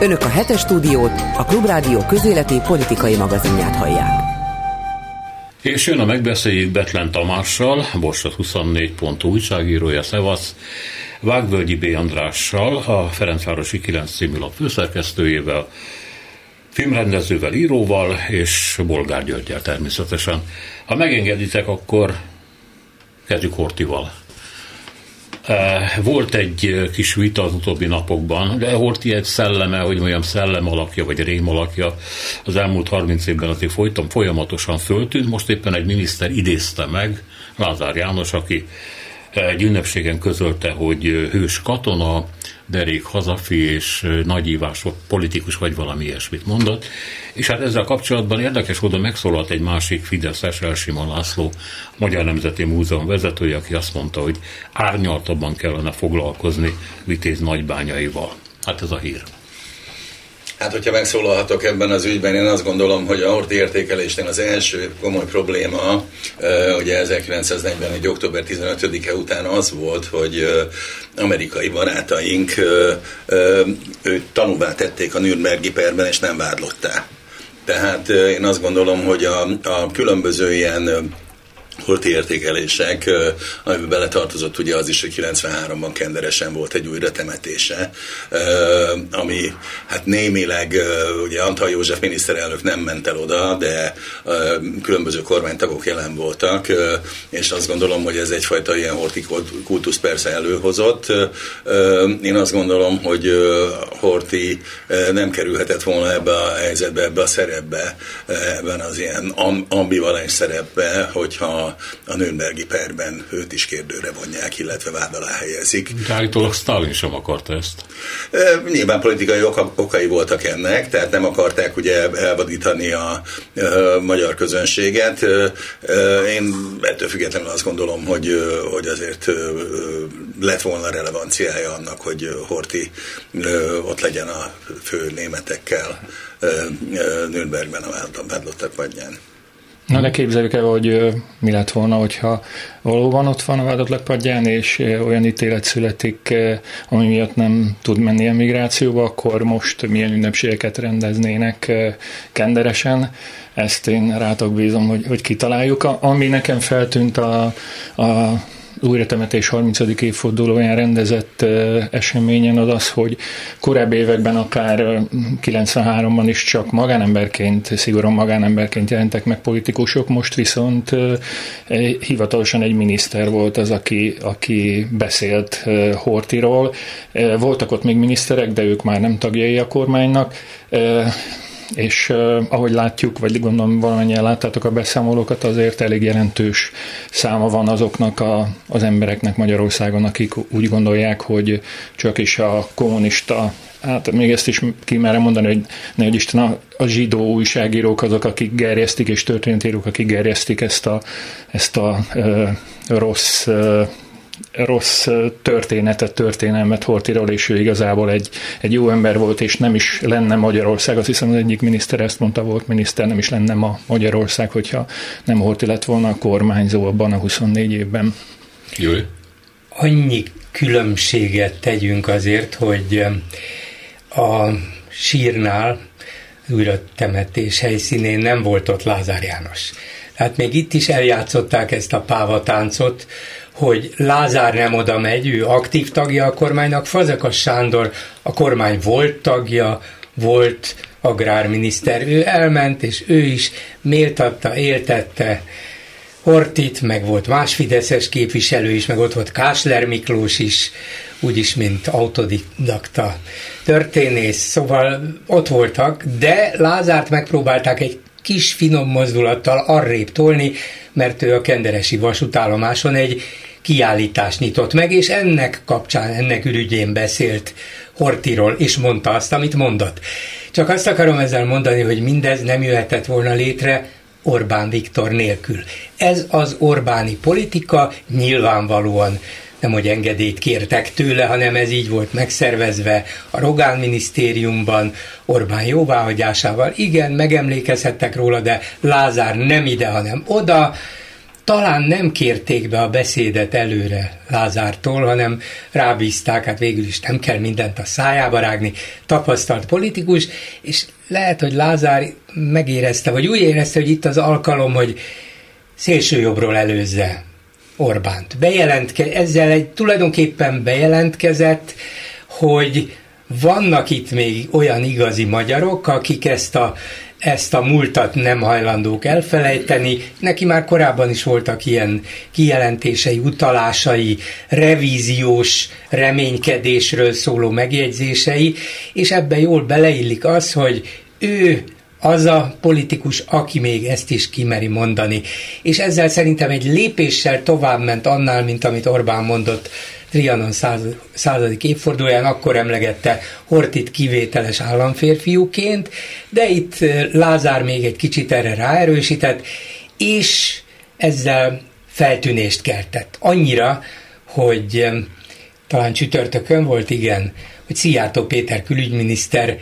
Önök a hetes stúdiót, a Klubrádió közéleti politikai magazinját hallják. És jön a megbeszéljük Betlen Tamással, Borsot 24 pont újságírója, Szevasz, Vágvölgyi B. Andrással, a Ferencvárosi 9 című lap főszerkesztőjével, filmrendezővel, íróval és Bolgár Györgyel természetesen. Ha megengeditek, akkor kezdjük Hortival. Eh, volt egy eh, kis vita az utóbbi napokban, de volt egy szelleme, hogy mondjam, szellem alakja, vagy rém alakja az elmúlt 30 évben azért folyton folyamatosan föltűnt. Most éppen egy miniszter idézte meg, Lázár János, aki egy ünnepségen közölte, hogy hős katona, derék hazafi és nagyívás politikus vagy valami ilyesmit mondott. És hát ezzel kapcsolatban érdekes módon megszólalt egy másik Fideszes, Elsimon László, Magyar Nemzeti Múzeum vezetője, aki azt mondta, hogy árnyaltabban kellene foglalkozni Vitéz nagybányaival. Hát ez a hír. Hát, hogyha megszólalhatok ebben az ügyben, én azt gondolom, hogy a horti értékelésnél az első komoly probléma, ugye 1941. október 15-e után az volt, hogy amerikai barátaink őt tanúvá tették a Nürnbergi perben, és nem vádlották. Tehát én azt gondolom, hogy a, a különböző ilyen volt értékelések, amiben beletartozott ugye az is, hogy 93-ban kenderesen volt egy újratemetése, ami hát némileg, ugye Antal József miniszterelnök nem ment el oda, de különböző kormánytagok jelen voltak, és azt gondolom, hogy ez egyfajta ilyen Horti kultusz persze előhozott. Én azt gondolom, hogy Horti nem kerülhetett volna ebbe a helyzetbe, ebbe a szerepbe, ebben az ilyen ambivalens szerepbe, hogyha a Nürnbergi perben őt is kérdőre vonják, illetve vád alá helyezik. De állítólag Stalin sem akarta ezt. E, nyilván politikai oka, okai voltak ennek, tehát nem akarták ugye elvadítani a, a magyar közönséget. E, én ettől függetlenül azt gondolom, hogy, hogy azért lett volna relevanciája annak, hogy Horti ott legyen a fő németekkel Nürnbergben a vádlottak padján. Na de képzeljük el, hogy mi lett volna, hogyha valóban ott van a vádatlag padján, és olyan ítélet születik, ami miatt nem tud menni a migrációba, akkor most milyen ünnepségeket rendeznének kenderesen. Ezt én rátok bízom, hogy, hogy kitaláljuk. Ami nekem feltűnt a, a újratemetés 30. évfordulóján rendezett eseményen az az, hogy korábbi években akár 93-ban is csak magánemberként, szigorúan magánemberként jelentek meg politikusok, most viszont hivatalosan egy miniszter volt az, aki, aki beszélt Hortiról. Voltak ott még miniszterek, de ők már nem tagjai a kormánynak és uh, ahogy látjuk, vagy gondolom valamennyien láttátok a beszámolókat, azért elég jelentős száma van azoknak a, az embereknek Magyarországon, akik úgy gondolják, hogy csak is a kommunista hát még ezt is kimerem mondani, hogy nehogy Isten a, a zsidó újságírók azok, akik gerjesztik, és történetírók, akik gerjesztik ezt a, ezt a uh, rossz uh, rossz történetet, történelmet Hortiról, és ő igazából egy, egy jó ember volt, és nem is lenne Magyarország. Azt hiszem az egyik miniszter ezt mondta, volt miniszter, nem is lenne ma Magyarország, hogyha nem Horti lett volna a kormányzó abban a 24 évben. Jó. Annyi különbséget tegyünk azért, hogy a sírnál, újra temetés helyszínén nem volt ott Lázár János. Tehát még itt is eljátszották ezt a pávatáncot, hogy Lázár nem oda megy, ő aktív tagja a kormánynak, Fazekas Sándor a kormány volt tagja, volt agrárminiszter, ő elment, és ő is méltatta, éltette Hortit, meg volt más fideszes képviselő is, meg ott volt Kásler Miklós is, úgyis, mint autodidakta történész, szóval ott voltak, de Lázárt megpróbálták egy kis finom mozdulattal arrébb tolni, mert ő a kenderesi vasútállomáson egy kiállítást nyitott meg, és ennek kapcsán, ennek ürügyén beszélt Hortiról, és mondta azt, amit mondott. Csak azt akarom ezzel mondani, hogy mindez nem jöhetett volna létre Orbán Viktor nélkül. Ez az Orbáni politika nyilvánvalóan nem hogy engedélyt kértek tőle, hanem ez így volt megszervezve a Rogán minisztériumban, Orbán jóváhagyásával. Igen, megemlékezhettek róla, de Lázár nem ide, hanem oda, talán nem kérték be a beszédet előre Lázártól, hanem rábízták, hát végül is nem kell mindent a szájába rágni, tapasztalt politikus, és lehet, hogy Lázár megérezte, vagy úgy érezte, hogy itt az alkalom, hogy szélsőjobbról előzze Orbánt. Bejelentke, ezzel egy tulajdonképpen bejelentkezett, hogy vannak itt még olyan igazi magyarok, akik ezt a ezt a múltat nem hajlandók elfelejteni. Neki már korábban is voltak ilyen kijelentései, utalásai, revíziós reménykedésről szóló megjegyzései, és ebbe jól beleillik az, hogy ő az a politikus, aki még ezt is kimeri mondani. És ezzel szerintem egy lépéssel tovább ment annál, mint amit Orbán mondott Trianon századik évfordulóján, akkor emlegette Hortit kivételes államférfiúként, de itt Lázár még egy kicsit erre ráerősített, és ezzel feltűnést keltett. Annyira, hogy talán csütörtökön volt, igen, hogy Szijjártó Péter külügyminiszter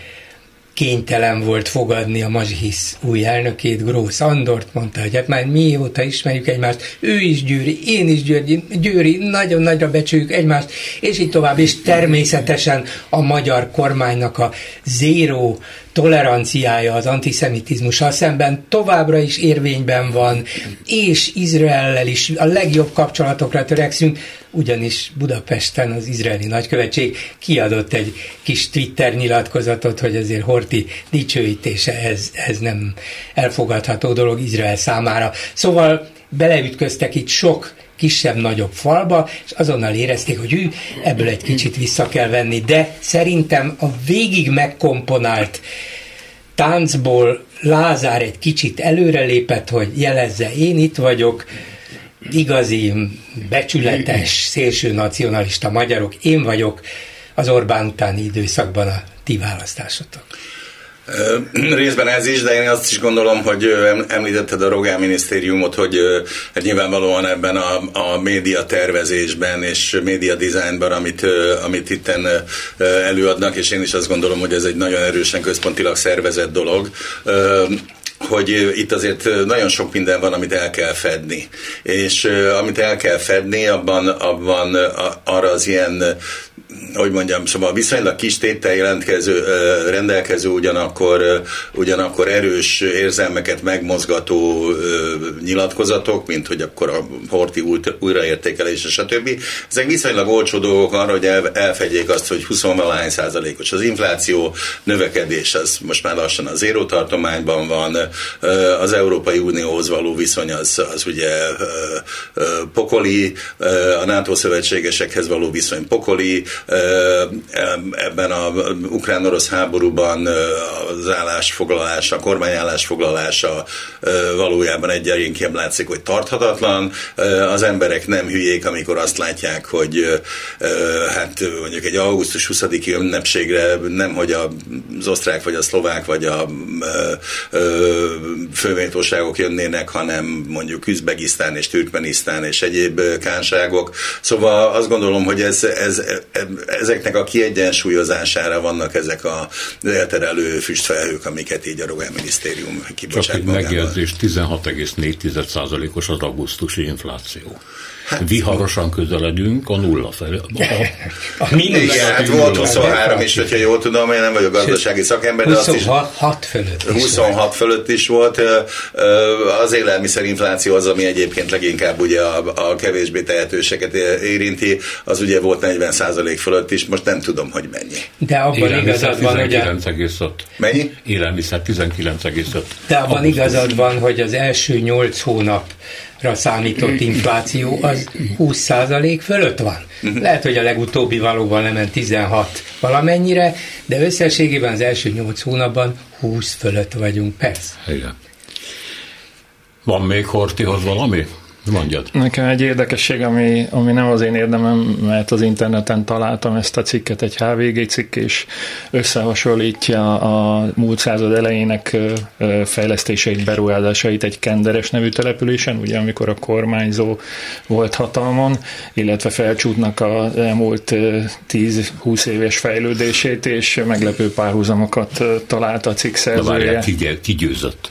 kénytelen volt fogadni a Mazsihisz új elnökét, Grósz Andort, mondta, hogy hát már mióta ismerjük egymást, ő is Győri, én is Győri, Győri, nagyon nagyra becsüljük egymást, és így tovább, és természetesen a magyar kormánynak a zéró toleranciája az antiszemitizmussal szemben továbbra is érvényben van, és Izraellel is a legjobb kapcsolatokra törekszünk, ugyanis Budapesten az izraeli nagykövetség kiadott egy kis Twitter nyilatkozatot, hogy azért Horti dicsőítése ez, ez nem elfogadható dolog Izrael számára. Szóval beleütköztek itt sok kisebb-nagyobb falba, és azonnal érezték, hogy ő ebből egy kicsit vissza kell venni, de szerintem a végig megkomponált táncból Lázár egy kicsit előrelépett, hogy jelezze, én itt vagyok, igazi, becsületes, szélső nacionalista magyarok, én vagyok az Orbán utáni időszakban a ti választásotok. Részben ez is, de én azt is gondolom, hogy említetted a Rogán minisztériumot, hogy hát nyilvánvalóan ebben a, a média tervezésben és média dizájnban, amit, amit itten előadnak, és én is azt gondolom, hogy ez egy nagyon erősen központilag szervezett dolog hogy itt azért nagyon sok minden van, amit el kell fedni. És amit el kell fedni, abban, abban arra az ilyen hogy mondjam, szóval viszonylag kis tétel jelentkező, rendelkező, ugyanakkor, ugyanakkor erős érzelmeket megmozgató nyilatkozatok, mint hogy akkor a horti újraértékelése, stb. Ezek viszonylag olcsó dolgok arra, hogy elfedjék azt, hogy 20 százalékos az infláció, növekedés az most már lassan a zéró tartományban van, az Európai Unióhoz való viszony az, az ugye pokoli, a NATO szövetségesekhez való viszony pokoli, ebben a ukrán-orosz háborúban az állásfoglalása, a kormány állásfoglalása valójában egyenként látszik, hogy tarthatatlan. Az emberek nem hülyék, amikor azt látják, hogy hát mondjuk egy augusztus 20-i ünnepségre nem, hogy az osztrák, vagy a szlovák, vagy a fővétóságok jönnének, hanem mondjuk Üzbegisztán és Türkmenisztán és egyéb kánságok. Szóval azt gondolom, hogy ez, ez, ezeknek a kiegyensúlyozására vannak ezek a elterelő füstfelhők, amiket így a Rogán Minisztérium kibocsát Csak egy megjegyzés, 16,4%-os az augusztusi infláció. Viharosan közeledünk a nulla felé. A, a Igen, hát volt 23 is, hogyha jól tudom, én nem vagyok gazdasági szakember, de azt is 26 fölött 26 fölött is volt. Az élelmiszerinfláció az, ami egyébként leginkább ugye a, a kevésbé tehetőseket érinti, az ugye volt 40% fölött is, most nem tudom, hogy mennyi. De abban igazad van, hogy... 19,5. Mennyi? Élelmiszer 19,5. De abban igazad van, hogy az első 8 hónap számított infláció az 20% fölött van. Lehet, hogy a legutóbbi valóban lement 16 valamennyire, de összességében az első 8 hónapban 20 fölött vagyunk, persze. Igen. Van még Hortihoz valami? Mondjad. Nekem egy érdekesség, ami, ami nem az én érdemem, mert az interneten találtam ezt a cikket, egy HVG cikk, és összehasonlítja a múlt század elejének fejlesztéseit, beruházásait egy Kenderes nevű településen, ugye amikor a kormányzó volt hatalmon, illetve felcsútnak az elmúlt 10-20 éves fejlődését, és meglepő párhuzamokat talált a cikk szerzője. Na várjál, ki, ki győzött?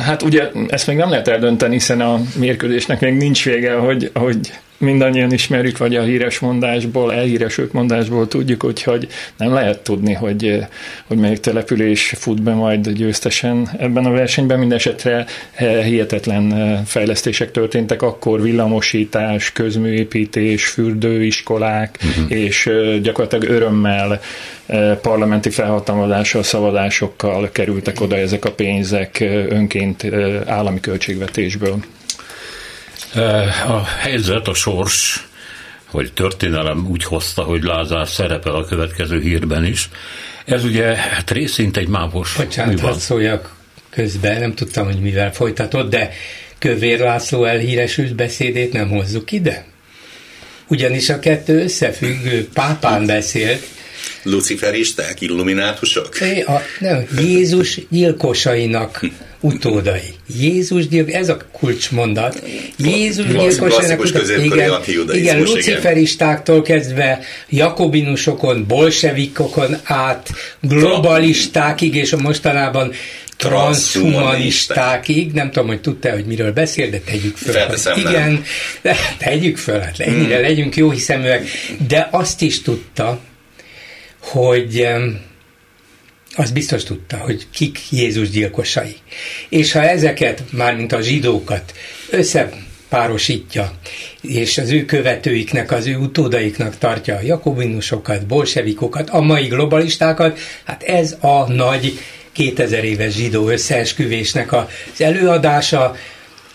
Hát ugye ezt még nem lehet eldönteni, hiszen a mérkőzésnek még nincs vége, hogy, hogy mindannyian ismerjük, vagy a híres mondásból, elhíresült mondásból tudjuk, úgyhogy nem lehet tudni, hogy, hogy melyik település fut be majd győztesen ebben a versenyben. Mindenesetre hihetetlen fejlesztések történtek akkor, villamosítás, közműépítés, fürdőiskolák, uh-huh. és gyakorlatilag örömmel parlamenti felhatalmazással, szavazásokkal kerültek oda ezek a pénzek önként állami költségvetésből. A helyzet, a sors, vagy történelem úgy hozta, hogy Lázár szerepel a következő hírben is. Ez ugye hát részint egy mávos Bocsánat, hadd szóljak közben, nem tudtam, hogy mivel folytatod, de Kövér László elhíresült beszédét nem hozzuk ide? Ugyanis a kettő összefüggő, pápán beszélt, Luciferisták, illuminátusok? A, nem, Jézus gyilkosainak utódai. Jézus gyilkos, ez a kulcsmondat. Jézus gyilkosainak utódai. Igen, igen, luciferistáktól kezdve jakobinusokon, bolsevikokon át, globalistákig, és mostanában transhumanistákig, nem tudom, hogy tudtál, hogy miről beszél, de tegyük föl. Igen, de tegyük föl, hát ennyire hmm. legyünk jó hiszeműek, de azt is tudta, hogy az biztos tudta, hogy kik Jézus gyilkosai. És ha ezeket, mármint a zsidókat összepárosítja, és az ő követőiknek, az ő utódaiknak tartja a jakobinusokat, bolsevikokat, a mai globalistákat, hát ez a nagy 2000 éves zsidó összeesküvésnek az előadása,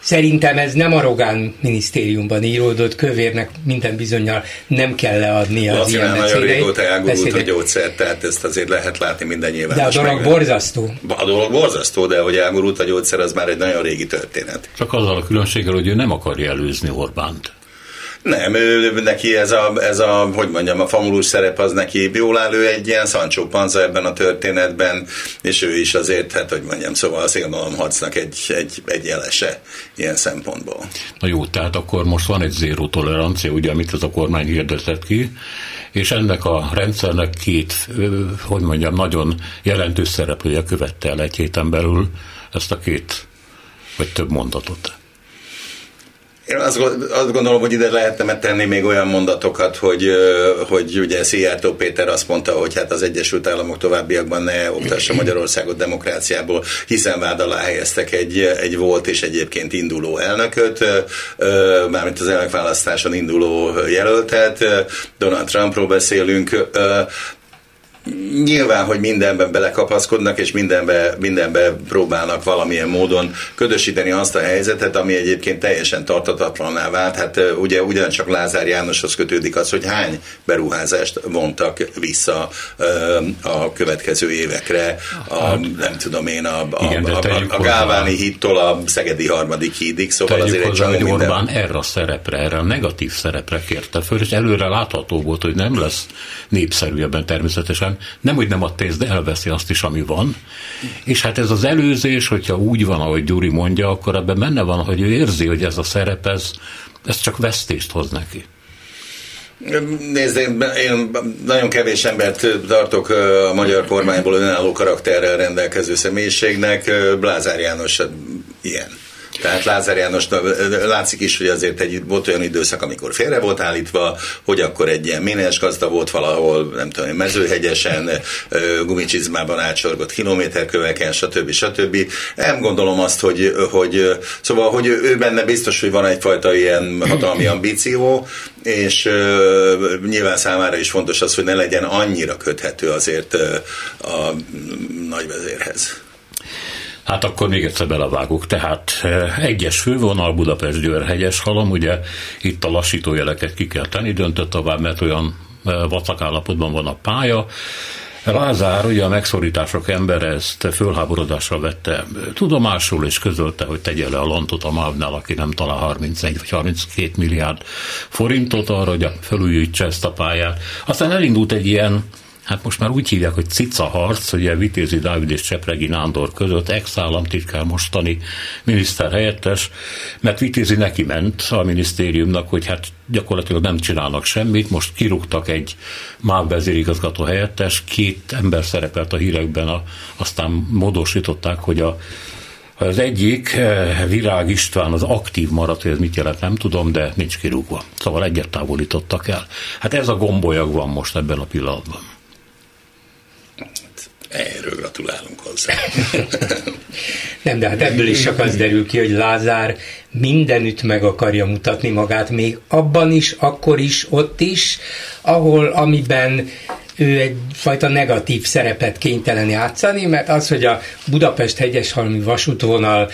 Szerintem ez nem a Rogán minisztériumban íródott, Kövérnek minden bizonyal nem kell leadni az Laci ilyen nagyon régóta elgurult a gyógyszer, tehát ezt azért lehet látni minden nyilván. De a dolog meg... borzasztó. A dolog borzasztó, de hogy elgurult a gyógyszer, az már egy nagyon régi történet. Csak azzal a különbséggel, hogy ő nem akarja előzni Orbánt. Nem, ő, neki ez a, ez a, hogy mondjam, a famulus szerep az neki jól áll, ő egy ilyen Sancho Panza ebben a történetben, és ő is azért, hát hogy mondjam, szóval a szélmalomharcnak egy, egy, egy jelese ilyen szempontból. Na jó, tehát akkor most van egy zéró tolerancia, ugye, amit ez a kormány hirdetett ki, és ennek a rendszernek két, hogy mondjam, nagyon jelentős szereplője követte el egy héten belül ezt a két, vagy több mondatot. Én azt, azt gondolom, hogy ide lehetne tenni még olyan mondatokat, hogy, hogy ugye Szijjártó Péter azt mondta, hogy hát az Egyesült Államok továbbiakban ne oktassa Magyarországot demokráciából, hiszen vád alá helyeztek egy, egy volt és egyébként induló elnököt, mármint az elnökválasztáson induló jelöltet, Donald Trumpról beszélünk, nyilván, hogy mindenben belekapaszkodnak, és mindenbe, mindenbe próbálnak valamilyen módon ködösíteni azt a helyzetet, ami egyébként teljesen tartatatlanná vált. Hát ugye ugyancsak Lázár Jánoshoz kötődik az, hogy hány beruházást vontak vissza a következő évekre, a, hát, nem tudom én, a, a, igen, a, a, a Gáváni hittól a Szegedi harmadik hídig, szóval azért egy hogy minden... Orbán erre a szerepre, erre a negatív szerepre kérte föl, és előre látható volt, hogy nem lesz népszerű ebben természetesen, nem, hogy nem a pénzt, de elveszi azt is, ami van. És hát ez az előzés, hogyha úgy van, ahogy Gyuri mondja, akkor ebben benne van, hogy ő érzi, hogy ez a szerep, ez, ez csak vesztést hoz neki. Nézd, én, én nagyon kevés embert tartok a magyar kormányból önálló karakterrel rendelkező személyiségnek. Blázár János ilyen. Tehát Lázár János látszik is, hogy azért egy, volt olyan időszak, amikor félre volt állítva, hogy akkor egy ilyen ménes gazda volt valahol, nem tudom, mezőhegyesen, gumicsizmában átsorgott kilométerköveken, stb. stb. Nem gondolom azt, hogy, hogy szóval, hogy ő benne biztos, hogy van egyfajta ilyen hatalmi ambíció, és uh, nyilván számára is fontos az, hogy ne legyen annyira köthető azért uh, a nagyvezérhez. Hát akkor még egyszer belevágok. Tehát eh, egyes fővonal Budapest Győr hegyes halom, ugye itt a lassító jeleket ki kell tenni, döntött tovább, mert olyan eh, vacak állapotban van a pálya. Lázár, ugye a megszorítások ember ezt fölháborodással vette tudomásul, és közölte, hogy tegye le a lantot a MÁV-nál, aki nem talál 31 vagy 32 milliárd forintot arra, hogy felújítsa ezt a pályát. Aztán elindult egy ilyen hát most már úgy hívják, hogy cica harc, ugye Vitézi Dávid és Csepregi Nándor között, ex-államtitkár mostani miniszter helyettes, mert Vitézi neki ment a minisztériumnak, hogy hát gyakorlatilag nem csinálnak semmit, most kirúgtak egy MÁV vezérigazgató helyettes, két ember szerepelt a hírekben, a, aztán módosították, hogy a Az egyik, eh, Virág István az aktív maradt, hogy ez mit jelent, nem tudom, de nincs kirúgva. Szóval egyet távolítottak el. Hát ez a gombolyag van most ebben a pillanatban. Erről gratulálunk hozzá. Nem, de hát ebből is csak az derül ki, hogy Lázár mindenütt meg akarja mutatni magát, még abban is, akkor is, ott is, ahol, amiben ő egyfajta negatív szerepet kénytelen játszani, mert az, hogy a Budapest hegyeshalmi vasútvonal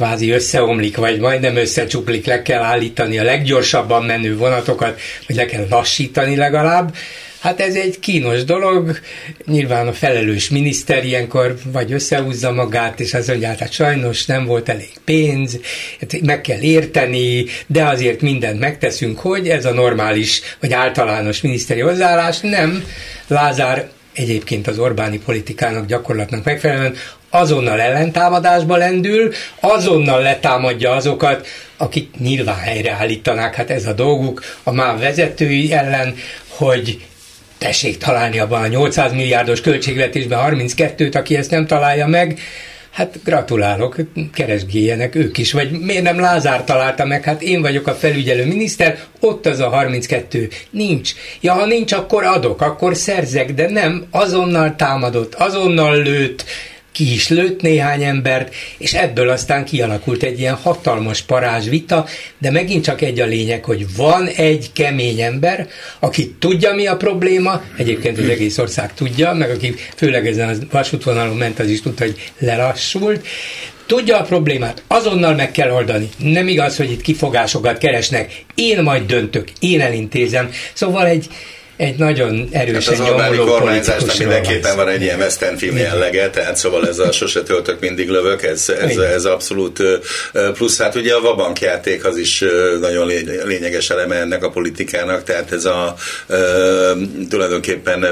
kvázi összeomlik, vagy majdnem összecsuklik, le kell állítani a leggyorsabban menő vonatokat, vagy le kell lassítani legalább, Hát ez egy kínos dolog, nyilván a felelős miniszter ilyenkor vagy összehúzza magát, és az mondja, hát sajnos nem volt elég pénz, hát meg kell érteni, de azért mindent megteszünk, hogy ez a normális vagy általános miniszteri hozzáállás nem. Lázár egyébként az Orbáni politikának gyakorlatnak megfelelően azonnal ellentámadásba lendül, azonnal letámadja azokat, akik nyilván helyreállítanák, hát ez a dolguk a MÁV vezetői ellen, hogy tessék találni abban a 800 milliárdos költségvetésben 32-t, aki ezt nem találja meg, Hát gratulálok, keresgéljenek ők is, vagy miért nem Lázár találta meg, hát én vagyok a felügyelő miniszter, ott az a 32, nincs. Ja, ha nincs, akkor adok, akkor szerzek, de nem, azonnal támadott, azonnal lőtt, ki is lőtt néhány embert, és ebből aztán kialakult egy ilyen hatalmas parázs vita, de megint csak egy a lényeg, hogy van egy kemény ember, aki tudja, mi a probléma, egyébként az egész ország tudja, meg aki főleg ezen a vasútvonalon ment, az is tudta, hogy lelassult, tudja a problémát, azonnal meg kell oldani. Nem igaz, hogy itt kifogásokat keresnek. Én majd döntök, én elintézem. Szóval egy, egy nagyon erősen hát az Orbáni kormányzásnak mindenképpen van egy ilyen western film jellege, tehát szóval ez a sose töltök, mindig lövök, ez, ez, ez abszolút plusz. Hát ugye a vabankjáték az is nagyon lényeges eleme ennek a politikának, tehát ez a tulajdonképpen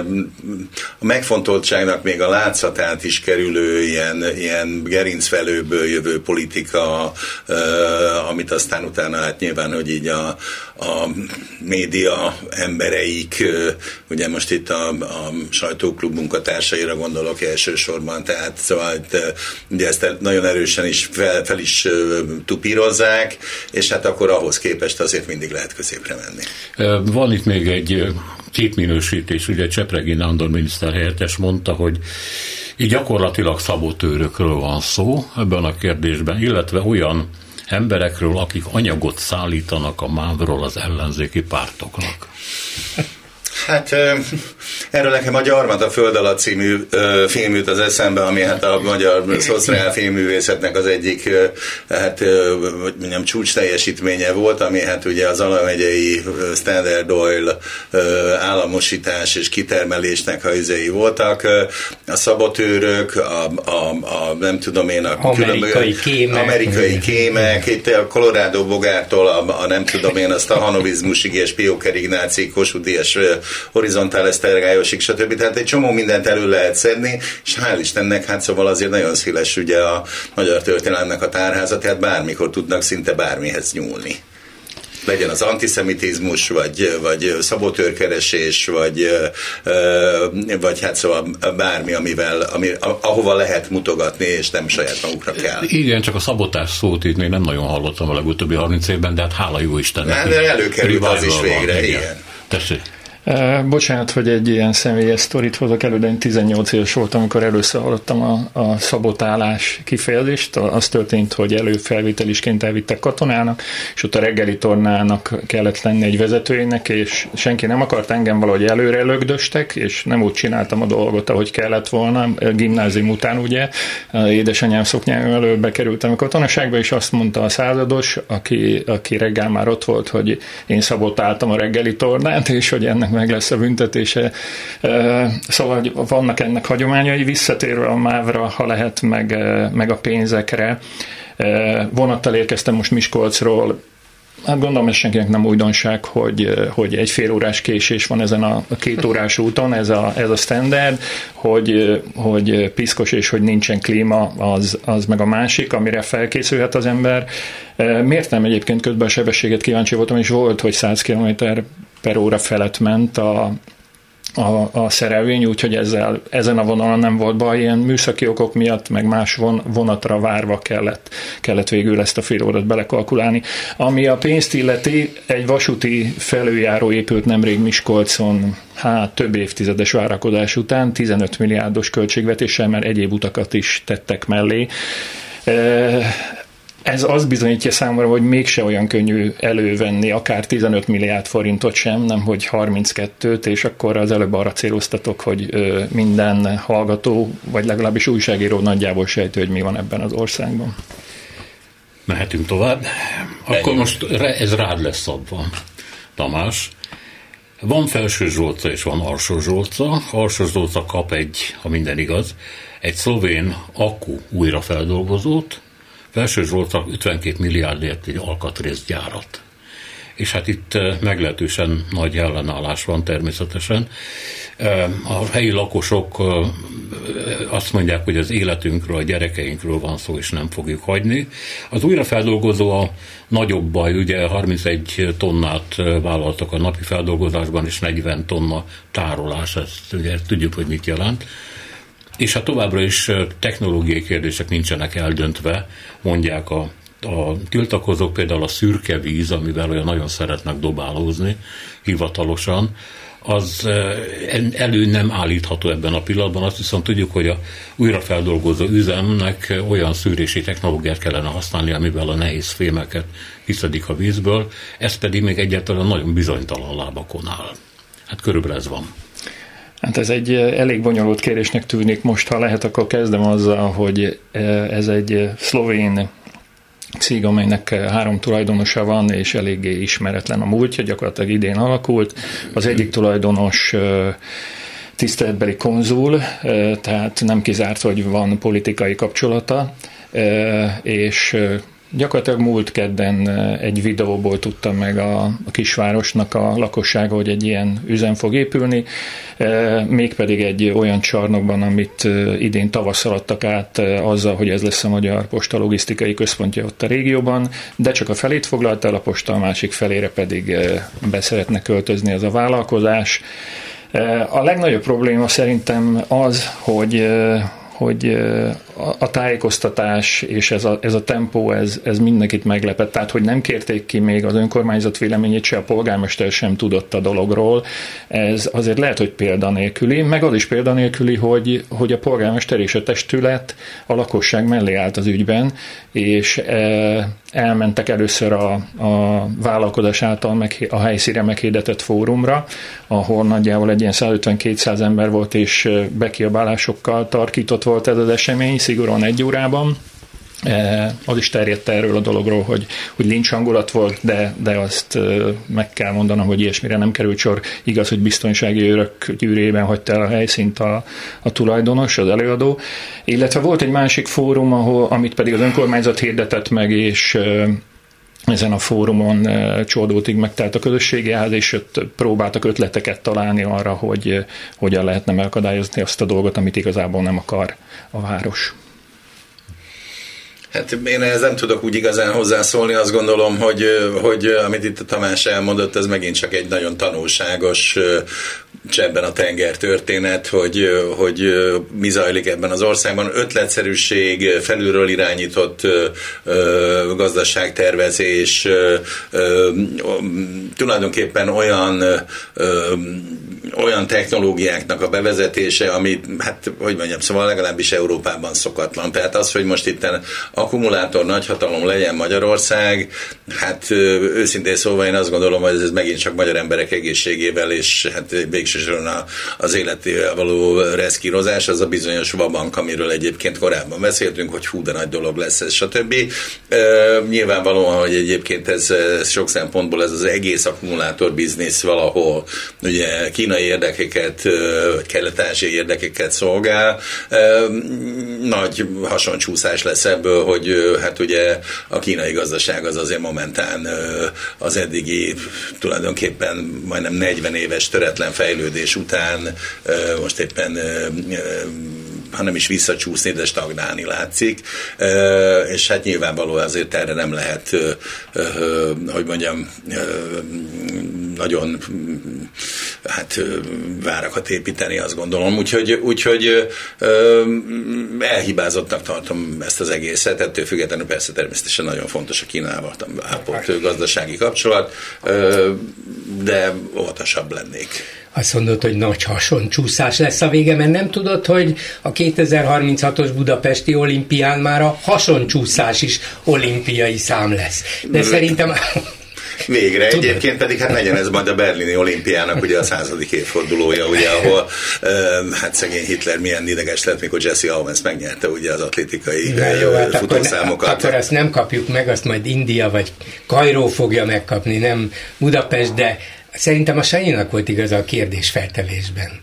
a megfontoltságnak még a látszatát is kerülő ilyen, ilyen gerincfelőből jövő politika, amit aztán utána hát nyilván, hogy így a, a média embereik ugye most itt a, a sajtóklub munkatársaira gondolok elsősorban, tehát szóval ugye ezt nagyon erősen is fel, fel is tupírozzák, és hát akkor ahhoz képest azért mindig lehet középre menni. Van itt még egy képminősítés, ugye Csepregi Nándor miniszter helyettes mondta, hogy így gyakorlatilag szabotőrökről van szó ebben a kérdésben, illetve olyan emberekről, akik anyagot szállítanak a mávról az ellenzéki pártoknak. Hát erről nekem a Gyarmat Föld alatt című film jut az eszembe, ami hát a magyar szociál filmművészetnek az egyik hát, hogy mondjam, csúcs teljesítménye volt, ami hát ugye az alamegyei Standard Oil államosítás és kitermelésnek a izei voltak. A szabotőrök, a, a, a nem tudom én, a amerikai kémek, amerikai kémek itt a Colorado bogártól a, a nem tudom én, a stahanovizmusig és Pióker Ignáci Kossuth horizontális esztergályosig, stb. Tehát egy csomó mindent elő lehet szedni, és hál' Istennek, hát szóval azért nagyon széles ugye a magyar történelemnek a tárháza, tehát bármikor tudnak szinte bármihez nyúlni legyen az antiszemitizmus, vagy, vagy szabotőrkeresés, vagy, vagy hát szóval bármi, amivel, ami, ahova lehet mutogatni, és nem saját magukra kell. Igen, csak a szabotás szót itt még nem nagyon hallottam a legutóbbi 30 évben, de hát hála jó Istennek. Hát, de előkerült az is végre, van, igen. igen. Tessék. Bocsánat, hogy egy ilyen személyes sztorit hozok elő, de én 18 éves voltam, amikor először hallottam a, a szabotálás kifejezést. Az történt, hogy előfelvételisként elvittek katonának, és ott a reggeli tornának kellett lenni egy vezetőjének, és senki nem akart engem valahogy előre lögdöstek, és nem úgy csináltam a dolgot, ahogy kellett volna. Gimnázium után ugye, édesanyám szoknyája elő bekerültem a katonaságba, és azt mondta a százados, aki, aki reggel már ott volt, hogy én szabotáltam a reggeli tornát, és hogy ennek meg lesz a büntetése. Szóval vannak ennek hagyományai, visszatérve a mávra, ha lehet, meg, meg a pénzekre. Vonattal érkeztem most Miskolcról, Hát gondolom, ez senkinek nem újdonság, hogy, hogy egy fél órás késés van ezen a két órás úton, ez a, ez a standard, hogy, hogy piszkos és hogy nincsen klíma, az, az meg a másik, amire felkészülhet az ember. Miért nem egyébként közben a sebességet kíváncsi voltam, és volt, hogy 100 km per óra felett ment a, a, a szerelvény, úgyhogy ezzel, ezen a vonalon nem volt baj, ilyen műszaki okok miatt, meg más von, vonatra várva kellett, kellett végül ezt a fél órát belekalkulálni. Ami a pénzt illeti, egy vasúti felüljáró épült nemrég Miskolcon, hát több évtizedes várakozás után, 15 milliárdos költségvetéssel, mert egyéb utakat is tettek mellé ez az bizonyítja számomra, hogy mégse olyan könnyű elővenni akár 15 milliárd forintot sem, nem hogy 32-t, és akkor az előbb arra céloztatok, hogy minden hallgató, vagy legalábbis újságíró nagyjából sejtő, hogy mi van ebben az országban. Mehetünk tovább. Akkor most ez rád lesz szabva, Tamás. Van felső Zsolca és van alsó Zsolca. Alsó Zsolca kap egy, ha minden igaz, egy szlovén akku újrafeldolgozót, Felső Zsoltak 52 milliárdért egy alkatrészgyárat. És hát itt eh, meglehetősen nagy ellenállás van természetesen. Eh, a helyi lakosok eh, azt mondják, hogy az életünkről, a gyerekeinkről van szó, és nem fogjuk hagyni. Az újrafeldolgozó a nagyobb baj, ugye 31 tonnát vállaltak a napi feldolgozásban, és 40 tonna tárolás, ezt ugye tudjuk, hogy mit jelent és hát továbbra is technológiai kérdések nincsenek eldöntve, mondják a a tiltakozók például a szürke víz, amivel olyan nagyon szeretnek dobálózni hivatalosan, az elő nem állítható ebben a pillanatban. Azt viszont tudjuk, hogy a újrafeldolgozó üzemnek olyan szűrési technológiát kellene használni, amivel a nehéz fémeket kiszedik a vízből, ez pedig még egyáltalán nagyon bizonytalan lábakon áll. Hát körülbelül ez van. Hát ez egy eh, elég bonyolult kérésnek tűnik. Most, ha lehet, akkor kezdem azzal, hogy eh, ez egy szlovén cég, amelynek eh, három tulajdonosa van, és eléggé ismeretlen a múltja, gyakorlatilag idén alakult. Az egyik tulajdonos tiszteletbeli konzul, tehát nem kizárt, hogy van politikai kapcsolata, és Gyakorlatilag múlt kedden egy videóból tudtam meg a, a kisvárosnak a lakossága, hogy egy ilyen üzem fog épülni, mégpedig egy olyan csarnokban, amit idén tavasszal adtak át azzal, hogy ez lesz a Magyar Posta logisztikai központja ott a régióban, de csak a felét foglalt el a posta, a másik felére pedig be szeretne költözni ez a vállalkozás. A legnagyobb probléma szerintem az, hogy hogy a tájékoztatás és ez a, ez a tempó, ez, ez mindenkit meglepett. Tehát, hogy nem kérték ki még az önkormányzat véleményét, se a polgármester sem tudott a dologról. Ez azért lehet, hogy példanélküli, meg az is példanélküli, hogy, hogy a polgármester és a testület a lakosság mellé állt az ügyben, és elmentek először a, a vállalkozás által meg, a helyszíre meghirdetett fórumra, ahol nagyjából egy ilyen 150-200 ember volt, és bekiabálásokkal tarkított volt ez az esemény, szigorúan egy órában. Az is terjedt erről a dologról, hogy, hogy lincs hangulat volt, de, de azt meg kell mondanom, hogy ilyesmire nem került sor. Igaz, hogy biztonsági őrök gyűrében hagyta el a helyszínt a, a tulajdonos, az előadó. Illetve volt egy másik fórum, ahol, amit pedig az önkormányzat hirdetett meg, és ezen a fórumon csordultig megtelt a közösségi ház, és ott próbáltak ötleteket találni arra, hogy hogyan lehetne megakadályozni azt a dolgot, amit igazából nem akar a város. Hát én ehhez nem tudok úgy igazán hozzászólni, azt gondolom, hogy, hogy amit itt a Tamás elmondott, ez megint csak egy nagyon tanulságos csebben a tenger történet, hogy, hogy mi zajlik ebben az országban. Ötletszerűség, felülről irányított gazdaságtervezés, tulajdonképpen olyan olyan technológiáknak a bevezetése, amit, hát, hogy mondjam, szóval legalábbis Európában szokatlan. Tehát az, hogy most itt akkumulátor nagyhatalom legyen Magyarország, hát őszintén szóval én azt gondolom, hogy ez megint csak magyar emberek egészségével és hát végsősorban az életével való reszkírozás, az a bizonyos vabank, amiről egyébként korábban beszéltünk, hogy hú, de nagy dolog lesz ez, stb. Nyilvánvalóan, hogy egyébként ez, ez sok szempontból ez az egész akkumulátor biznisz valahol, ugye kínai érdekeket, kelet-ázsiai érdekeket szolgál. Nagy hasoncsúszás lesz ebből, hogy hát ugye a kínai gazdaság az azért momentán az eddigi tulajdonképpen majdnem 40 éves töretlen fejlődés után most éppen hanem is visszacsúszni, de stagnálni látszik, és hát nyilvánvalóan azért erre nem lehet, hogy mondjam, nagyon hát várakat építeni, azt gondolom. Úgyhogy, úgyhogy elhibázottnak tartom ezt az egészet, ettől függetlenül persze természetesen nagyon fontos a Kínával ápolt gazdasági kapcsolat, de óvatosabb lennék azt mondod, hogy nagy hasoncsúszás lesz a vége, mert nem tudod, hogy a 2036-os budapesti olimpián már a hasoncsúszás is olimpiai szám lesz. De szerintem Végre. Tudom. Egyébként pedig hát legyen ez majd a berlini olimpiának ugye a századik évfordulója, ugye, ahol hát szegény Hitler milyen ideges lett, mikor Jesse Owens megnyerte ugye az atlétikai ja, jó, hát futószámokat. Akkor, akkor ezt nem kapjuk meg, azt majd India vagy Kajró fogja megkapni, nem Budapest, de Szerintem a Sanyinak volt igaza a kérdés feltelésben.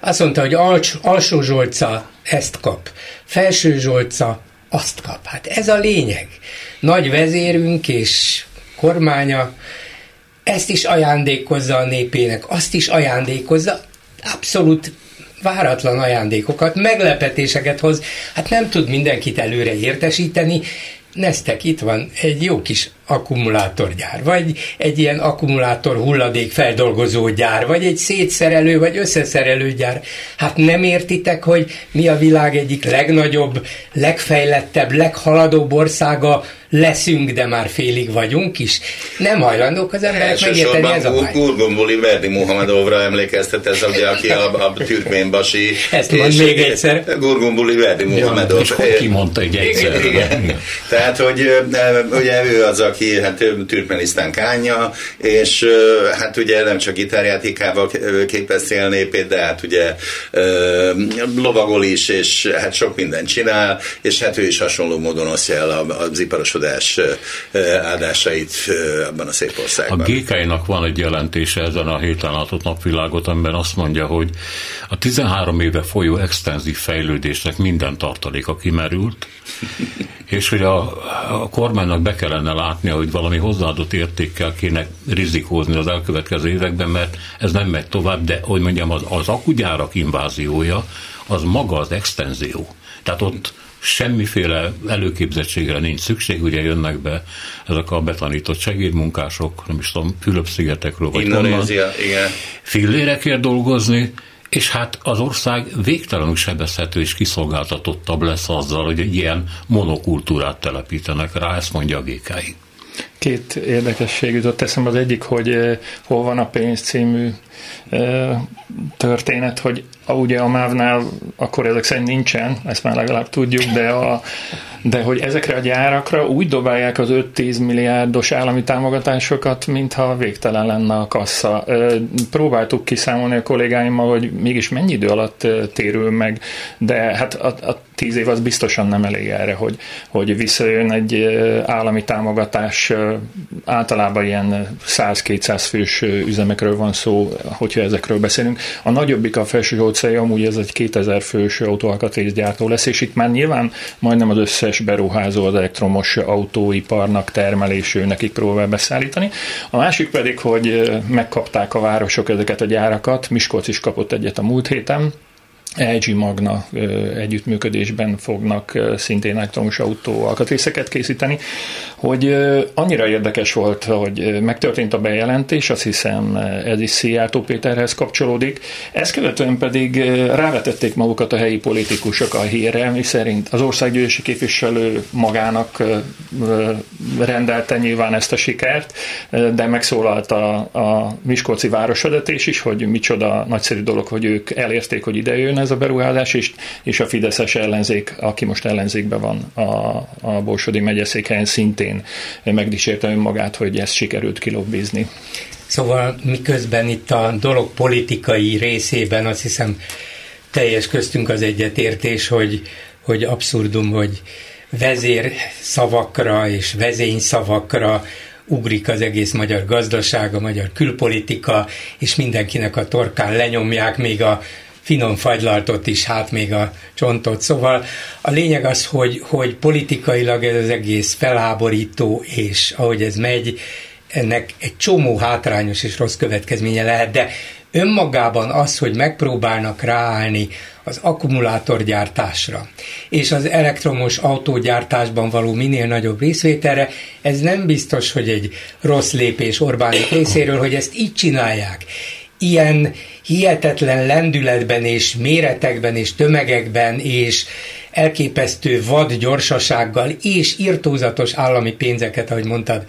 Azt mondta, hogy alcs, alsó Zsolca ezt kap, felső Zsolca azt kap. Hát ez a lényeg. Nagy vezérünk és kormánya ezt is ajándékozza a népének, azt is ajándékozza, abszolút váratlan ajándékokat, meglepetéseket hoz. Hát nem tud mindenkit előre értesíteni, Neztek, itt van egy jó kis akkumulátorgyár, vagy egy ilyen akkumulátor hulladék feldolgozó gyár, vagy egy szétszerelő, vagy összeszerelő gyár. Hát nem értitek, hogy mi a világ egyik legnagyobb, legfejlettebb, leghaladóbb országa, leszünk, de már félig vagyunk is. Nem hajlandók az emberek megérteni ez a baj. Gurgombuli Verdi Muhammedovra emlékeztet ez, ugye, aki a, a türkménbasi. Ezt mond még egyszer. Gurgombuli Verdi Muhammedov. És hogy kimondta egy egyszer. Igen. Tehát, hogy ugye ő az, aki hát Türkmenisztán kánya, és hát ugye nem csak gitárjátékával képezi a népét, de hát ugye lovagol is, és hát sok mindent csinál, és hát ő is hasonló módon osztja el az iparosodás áldásait abban a szép országban. A GK-nak van egy jelentése ezen a héten látott napvilágot, amiben azt mondja, hogy a 13 éve folyó extenzív fejlődésnek minden tartaléka kimerült, és hogy a, a kormánynak be kellene látnia, hogy valami hozzáadott értékkel kéne rizikózni az elkövetkező években, mert ez nem megy tovább, de hogy mondjam, az, az akugyárak inváziója, az maga az extenzió. Tehát ott semmiféle előképzettségre nincs szükség, ugye jönnek be ezek a betanított segédmunkások, nem is tudom, Fülöp-szigetekről, vagy Indonézia, igen. Fillérekért dolgozni, és hát az ország végtelenül sebezhető és kiszolgáltatottabb lesz azzal, hogy egy ilyen monokultúrát telepítenek rá, ezt mondja a GKI. Két érdekesség jutott eszembe. Az egyik, hogy uh, hol van a pénz című uh, történet, hogy a, ugye a MÁV-nál akkor ezek szerint nincsen, ezt már legalább tudjuk, de, a, de hogy ezekre a gyárakra úgy dobálják az 5-10 milliárdos állami támogatásokat, mintha végtelen lenne a kassa. Próbáltuk kiszámolni a kollégáimmal, hogy mégis mennyi idő alatt térül meg, de hát a, a tíz év az biztosan nem elég erre, hogy, hogy visszajön egy állami támogatás, általában ilyen 100-200 fős üzemekről van szó, hogyha ezekről beszélünk. A nagyobbik a felső utcai, amúgy ez egy 2000 fős autóalkatrészgyártó lesz, és itt már nyilván majdnem az összes beruházó az elektromos autóiparnak termelésű nekik próbál beszállítani. A másik pedig, hogy megkapták a városok ezeket a gyárakat, Miskolc is kapott egyet a múlt héten, LG Magna együttműködésben fognak szintén elektromos autó alkatrészeket készíteni, hogy annyira érdekes volt, hogy megtörtént a bejelentés, azt hiszem ez is Szijjártó Péterhez kapcsolódik, ezt követően pedig rávetették magukat a helyi politikusok a hírre, mi szerint az országgyűlési képviselő magának rendelte nyilván ezt a sikert, de megszólalt a, a Miskolci városvezetés is, hogy micsoda nagyszerű dolog, hogy ők elérték, hogy ide ez a beruházás, és, és a Fideszes ellenzék, aki most ellenzékben van a, a Borsodi megyeszékhelyen szintén megdicsérte önmagát, hogy ezt sikerült kilobbizni. Szóval miközben itt a dolog politikai részében azt hiszem teljes köztünk az egyetértés, hogy, hogy abszurdum, hogy vezér szavakra és vezény szavakra ugrik az egész magyar gazdaság, a magyar külpolitika, és mindenkinek a torkán lenyomják még a finom fagylaltot is, hát még a csontot. Szóval a lényeg az, hogy, hogy politikailag ez az egész feláborító, és ahogy ez megy, ennek egy csomó hátrányos és rossz következménye lehet, de önmagában az, hogy megpróbálnak ráállni az akkumulátorgyártásra és az elektromos autógyártásban való minél nagyobb részvételre, ez nem biztos, hogy egy rossz lépés Orbánik részéről, hogy ezt így csinálják. Ilyen hihetetlen lendületben és méretekben és tömegekben és elképesztő vad gyorsasággal és irtózatos állami pénzeket, ahogy mondtad,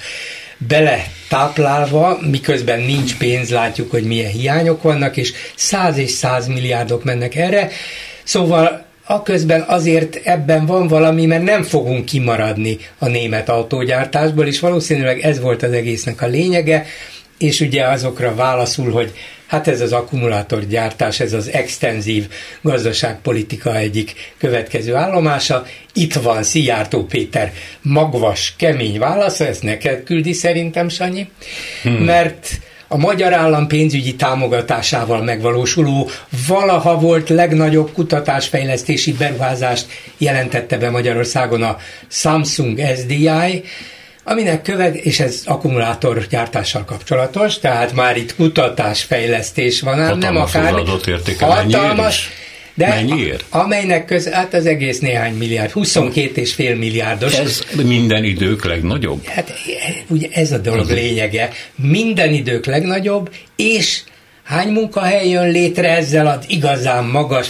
bele táplálva, miközben nincs pénz, látjuk, hogy milyen hiányok vannak, és száz és száz milliárdok mennek erre. Szóval a közben azért ebben van valami, mert nem fogunk kimaradni a német autógyártásból, és valószínűleg ez volt az egésznek a lényege, és ugye azokra válaszul, hogy Hát ez az akkumulátorgyártás, ez az extenzív gazdaságpolitika egyik következő állomása. Itt van Szijjártó Péter magvas, kemény válasz, ezt neked küldi szerintem, Sanyi, hmm. mert a magyar állam pénzügyi támogatásával megvalósuló valaha volt legnagyobb kutatásfejlesztési beruházást jelentette be Magyarországon a Samsung SDI, aminek követ, és ez akkumulátor gyártással kapcsolatos, tehát már itt kutatás, fejlesztés van, ám nem akár hatalmas, de Mennyiért? A, amelynek köz, hát az egész néhány milliárd, 22 és fél milliárdos. Ez minden idők legnagyobb? Hát ugye ez a dolog lényege. Minden idők legnagyobb, és hány munkahely jön létre ezzel az igazán magas?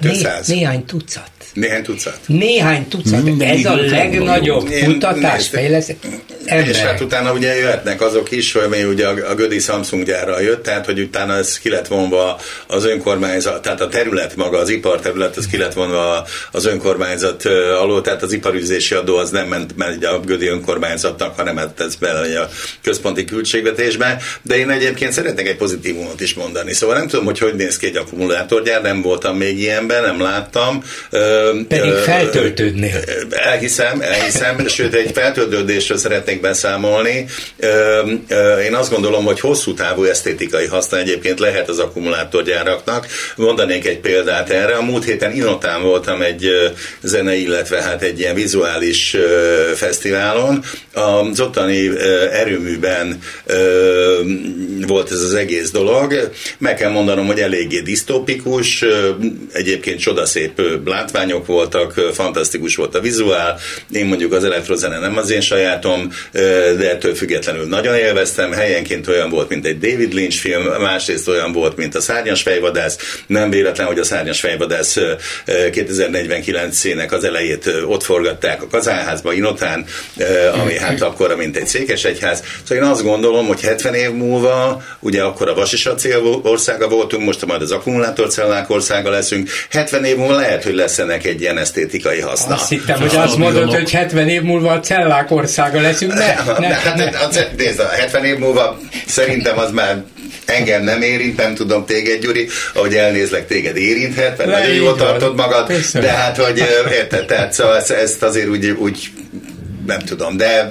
200. Né, néhány tucat. Néhány tucat. Néhány tucat. Minden Ez a legnagyobb kutatás, fejlesztés. És hát utána ugye jöhetnek azok is, hogy ugye a, a Gödi Samsung gyára jött, tehát hogy utána ez ki lett vonva az önkormányzat, tehát a terület maga, az iparterület, az ki lett vonva az önkormányzat alól, tehát az iparüzési adó az nem ment, ment a Gödi önkormányzatnak, hanem ment ez bele a központi költségvetésbe, de én egyébként szeretnék egy pozitívumot is mondani. Szóval nem tudom, hogy hogy néz ki egy akkumulátorgyár, nem voltam még ilyenben, nem láttam. Pedig feltöltődnél. Elhiszem, elhiszem, sőt egy feltöltődésről szeretnék beszámolni. Én azt gondolom, hogy hosszú távú esztétikai haszna egyébként lehet az akkumulátorgyáraknak. Mondanék egy példát erre. A múlt héten Inotán voltam egy zenei, illetve hát egy ilyen vizuális fesztiválon. Az ottani erőműben volt ez az egész dolog. Meg kell mondanom, hogy eléggé disztópikus, egyébként csodaszép látványok voltak, fantasztikus volt a vizuál. Én mondjuk az elektrozene nem az én sajátom, de ettől függetlenül nagyon élveztem. Helyenként olyan volt, mint egy David Lynch film, másrészt olyan volt, mint a Szárnyas fejvadász. Nem véletlen, hogy a Szárnyas fejvadász 2049-ének az elejét ott forgatták a Kazánházba, Inotán, ami hát akkor, mint egy székesegyház. Szóval én azt gondolom, hogy 70 év múlva, ugye akkor a vas és acél országa voltunk, most majd az akkumulátorcellák országa leszünk. 70 év múlva lehet, hogy lesz ennek egy ilyen esztétikai haszna. Azt hittem, hogy azt mondod, hogy 70 év múlva a cellák országa leszünk. Ne, ne, ne, ne. Hát, nézd, 70 év múlva szerintem az már engem nem érint, nem tudom téged, Gyuri, ahogy elnézlek, téged érinthet, mert nagyon jól tartod magad, Köszönöm. de hát, hogy érted, tehát szóval ezt, ezt azért úgy, úgy nem tudom, de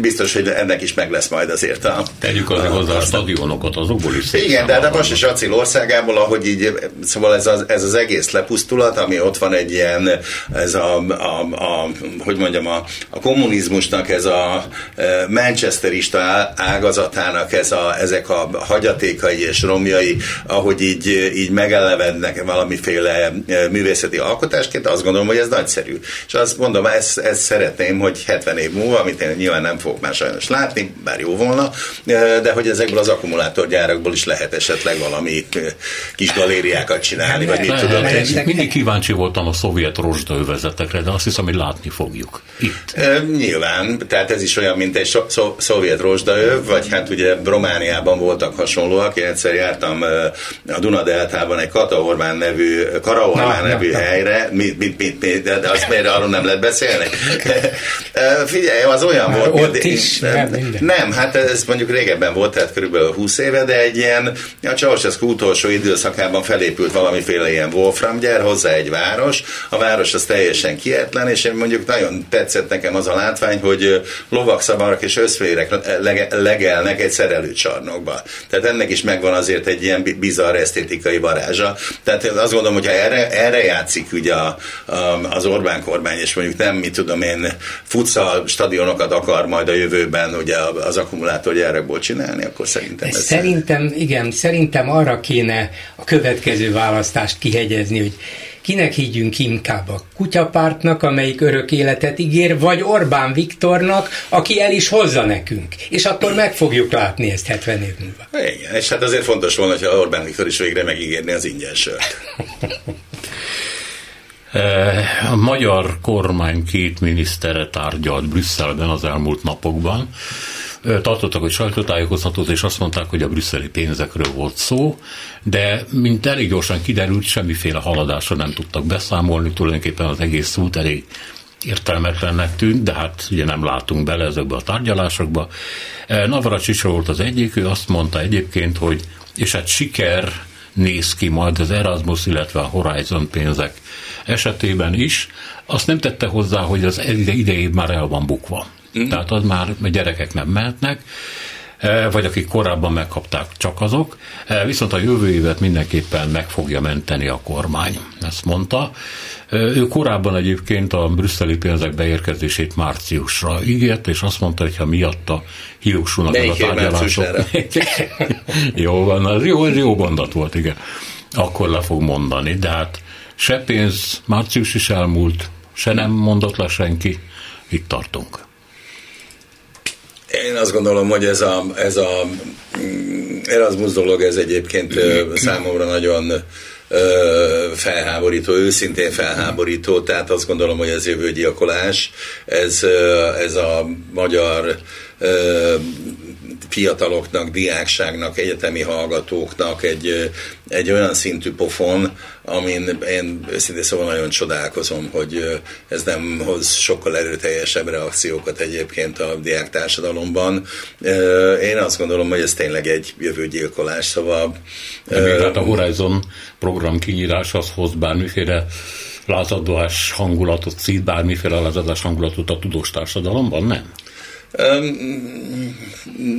biztos, hogy ennek is meg lesz majd azért a... Tegyük azért hozzá a stadionokat, azokból is Igen, de a Vas és Acil országából, ahogy így, szóval ez az, ez az egész lepusztulat, ami ott van egy ilyen, ez a, a, a hogy mondjam, a, a kommunizmusnak ez a manchesterista ágazatának ez a, ezek a hagyatékai és romjai, ahogy így, így megelevednek valamiféle művészeti alkotásként, azt gondolom, hogy ez nagyszerű. És azt mondom, ezt, ezt szeretném, hogy 70 év múlva, amit én nyilván nem fogok már sajnos látni, bár jó volna, de hogy ezekből az akkumulátorgyárakból is lehet esetleg valami kis galériákat csinálni, vagy mit tudom én. Mindig kíváncsi voltam a szovjet rozsdaövezetekre, de azt hiszem, hogy látni fogjuk itt. Nyilván, tehát ez is olyan, mint egy so- szovjet rozsdaöv, vagy hát ugye Romániában voltak hasonlóak. Én egyszer jártam a Dunadeltában egy Kata Orbán nevű, Kara Orbán na, nevű na, helyre, mit, mit, mit, mit, de azt miért arról nem lehet beszélni? Figyelj, az olyan Már volt. Ott is, nem, nem, nem, hát ez mondjuk régebben volt, tehát körülbelül 20 éve, de egy ilyen, a Ceausescu utolsó időszakában felépült valamiféle ilyen Wolfram gyár, hozzá egy város. A város az teljesen kietlen, és én mondjuk nagyon tetszett nekem az a látvány, hogy lovakszavarak és összférek legelnek egy szerelőcsarnokba. Tehát ennek is megvan azért egy ilyen bizarr esztétikai varázsa. Tehát azt gondolom, hogy ha erre, erre játszik ugye a, a, az Orbán kormány, és mondjuk nem, mit tudom én, futsal stadion telefonokat akar majd a jövőben ugye az akkumulátorgyárakból csinálni, akkor szerintem ez Szerintem, igen, szerintem arra kéne a következő választást kihegyezni, hogy kinek higgyünk inkább a kutyapártnak, amelyik örök életet ígér, vagy Orbán Viktornak, aki el is hozza nekünk. És akkor meg fogjuk látni ezt 70 év múlva. Igen, és hát azért fontos volna, hogy Orbán Viktor is végre megígérni az ingyen sört. Eh, a magyar kormány két minisztere tárgyalt Brüsszelben az elmúlt napokban. Eh, tartottak egy sajtótájékoztatót, és azt mondták, hogy a brüsszeli pénzekről volt szó, de mint elég gyorsan kiderült, semmiféle haladásra nem tudtak beszámolni, tulajdonképpen az egész út elég értelmetlennek tűnt, de hát ugye nem látunk bele ezekbe a tárgyalásokba. Eh, Navracsics volt az egyik, ő azt mondta egyébként, hogy és hát siker néz ki majd az Erasmus, illetve a Horizon pénzek esetében is. Azt nem tette hozzá, hogy az idején már el van bukva. Mm. Tehát az már a gyerekek nem mehetnek, vagy akik korábban megkapták, csak azok. E, viszont a jövő évet mindenképpen meg fogja menteni a kormány, ezt mondta. E, ő korábban egyébként a brüsszeli pénzek beérkezését márciusra ígért, és azt mondta, hogy ha miatta hiúsulnak a tárgyalások. jó van, az jó, ez jó gondot volt, igen. Akkor le fog mondani, de hát se pénz, március is elmúlt, se nem mondott le senki, itt tartunk. Én azt gondolom, hogy ez a, ez a mm, Erasmus dolog, ez egyébként számomra nagyon felháborító, őszintén felháborító, tehát azt gondolom, hogy ez jövőgyilkolás, ez, ez a magyar fiataloknak, diákságnak, egyetemi hallgatóknak egy, egy olyan szintű pofon, amin én őszintén szóval nagyon csodálkozom, hogy ez nem hoz sokkal erőteljesebb reakciókat egyébként a diák társadalomban. Én azt gondolom, hogy ez tényleg egy jövőgyilkolás, szóval... De még hát a Horizon program kinyíráshoz hoz bármiféle lázadás hangulatot, szít bármiféle lázadás hangulatot a tudós társadalomban, nem?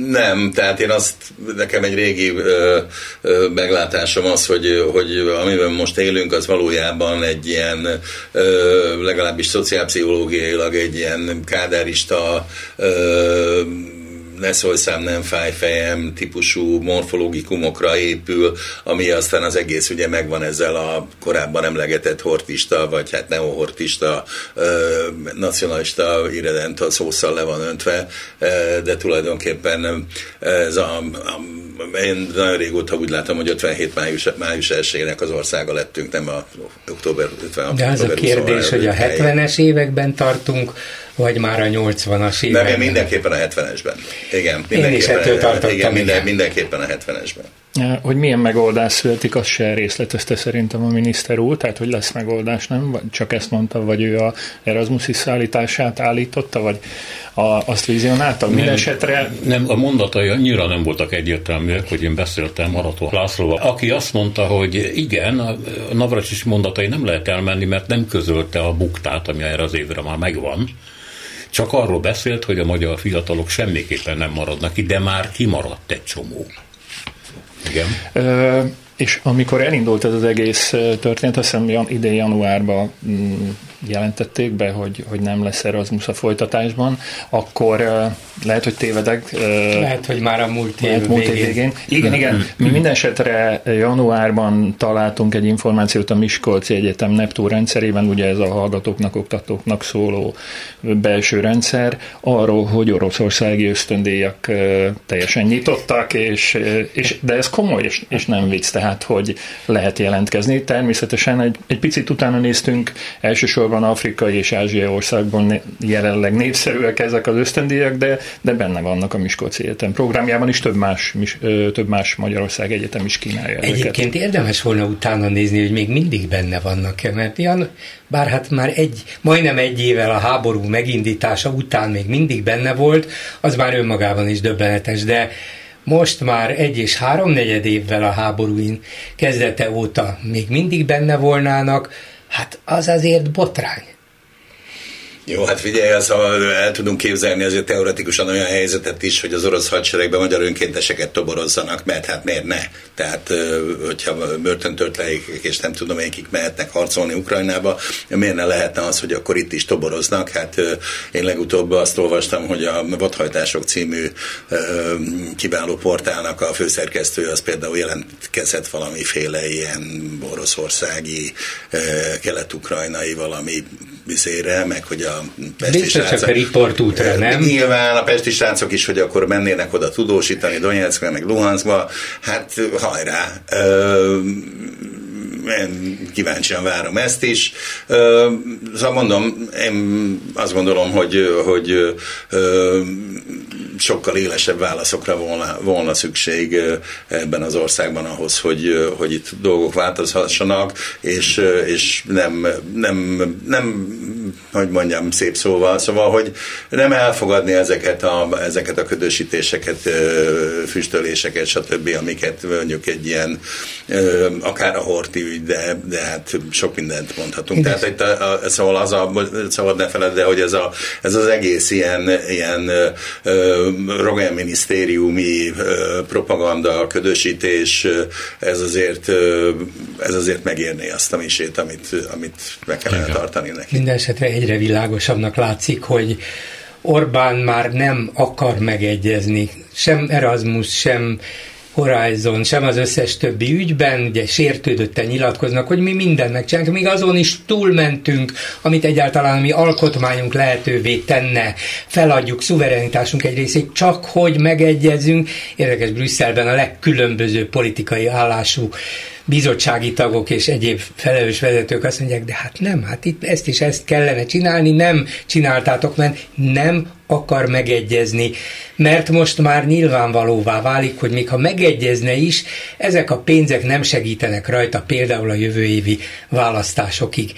Nem, tehát én azt, nekem egy régi ö, ö, meglátásom az, hogy, hogy amiben most élünk, az valójában egy ilyen, ö, legalábbis szociálpszichológiailag egy ilyen kádárista ö, ne szólj szám, nem fáj fejem típusú morfológikumokra épül, ami aztán az egész ugye megvan ezzel a korábban emlegetett hortista, vagy hát neohortista, nacionalista irredent szószal le van öntve, de tulajdonképpen ez a, a én nagyon régóta úgy látom, hogy 57 május, május 1 az országa lettünk, nem a október 56. De az a kérdés, hogy a 70-es években tartunk, vagy már a 80-as években? Nem, én mindenképpen a 70-esben. Igen, mindenképpen, én is ettől tartottam, igen, minden, mindenképpen a 70-esben. Hogy milyen megoldás születik, azt se részletezte szerintem a miniszter úr, tehát hogy lesz megoldás, nem? Vagy csak ezt mondta, vagy ő a Erasmus szállítását állította, vagy a, azt vizionálta? Minden esetre... Nem, a mondatai annyira nem voltak egyértelműek, hogy én beszéltem Arató Lászlóval, aki azt mondta, hogy igen, a Navracsis mondatai nem lehet elmenni, mert nem közölte a buktát, ami erre az évre már megvan, csak arról beszélt, hogy a magyar fiatalok semmiképpen nem maradnak itt, de már kimaradt egy csomó. Igen. És amikor elindult ez az egész történet, azt hiszem idén januárban mm, jelentették be, hogy, hogy nem lesz Erasmus a folytatásban, akkor uh, lehet, hogy tévedek. Uh, lehet, hogy már a múlt év múlt végén. végén. Igen, igen. Mi minden esetre januárban találtunk egy információt a Miskolci Egyetem Neptun rendszerében, ugye ez a hallgatóknak, oktatóknak szóló belső rendszer, arról, hogy oroszországi ösztöndíjak uh, teljesen nyitottak, és, és, de ez komoly, és, és nem vicc, tehát, hogy lehet jelentkezni. Természetesen egy, egy picit utána néztünk elsősorban afrikai és ázsiai országban jelenleg népszerűek ezek az ösztöndíjak, de, de benne vannak a Miskolci Egyetem programjában is, több más, több más Magyarország Egyetem is kínálja Egyébként ezeket. érdemes volna utána nézni, hogy még mindig benne vannak-e, mert ilyen, bár hát már egy, majdnem egy évvel a háború megindítása után még mindig benne volt, az már önmagában is döbbenetes, de most már egy és háromnegyed évvel a háborúin kezdete óta még mindig benne volnának, Hát az azért botrány. Jó, hát figyelj, az, el tudunk képzelni azért teoretikusan olyan helyzetet is, hogy az orosz hadseregben magyar önkénteseket toborozzanak, mert hát miért ne? Tehát, hogyha börtöntörtleik és nem tudom, melyikik mehetnek harcolni Ukrajnába, miért ne lehetne az, hogy akkor itt is toboroznak? Hát én legutóbb azt olvastam, hogy a Vadhajtások című kiváló portálnak a főszerkesztő az például jelentkezett valamiféle ilyen oroszországi, kelet-ukrajnai valami bizére, meg hogy a pesti Biztos csak a riportútra, nem? Nyilván a pesti srácok is, hogy akkor mennének oda tudósítani Donetskbe, meg Luhanskba, hát hajrá! Ö, én kíváncsian várom ezt is. Szóval mondom, én azt gondolom, hogy, hogy sokkal élesebb válaszokra volna, volna szükség ebben az országban ahhoz, hogy, hogy itt dolgok változhassanak, és, és nem, nem, nem, hogy mondjam szép szóval, szóval, hogy nem elfogadni ezeket a, ezeket a ködösítéseket, füstöléseket, stb., amiket mondjuk egy ilyen, akár a horti ügy, de, de hát sok mindent mondhatunk. Tehát itt a, a, szóval az a, szabad ne feled, de hogy ez, a, ez az egész ilyen, ilyen minisztériumi propaganda, ködösítés, ez azért, ez azért megérné azt a misét, amit, amit meg kellene tartani neki. Mindenesetre egyre világosabbnak látszik, hogy Orbán már nem akar megegyezni, sem Erasmus, sem Horizon, sem az összes többi ügyben, ugye sértődötten nyilatkoznak, hogy mi mindent megcsinálunk, még azon is túlmentünk, amit egyáltalán mi alkotmányunk lehetővé tenne. Feladjuk szuverenitásunk egy részét, csak hogy megegyezünk. Érdekes Brüsszelben a legkülönbözőbb politikai állású bizottsági tagok és egyéb felelős vezetők azt mondják, de hát nem, hát itt ezt is ezt kellene csinálni, nem csináltátok, mert nem akar megegyezni, mert most már nyilvánvalóvá válik, hogy még ha megegyezne is, ezek a pénzek nem segítenek rajta például a jövő évi választásokig.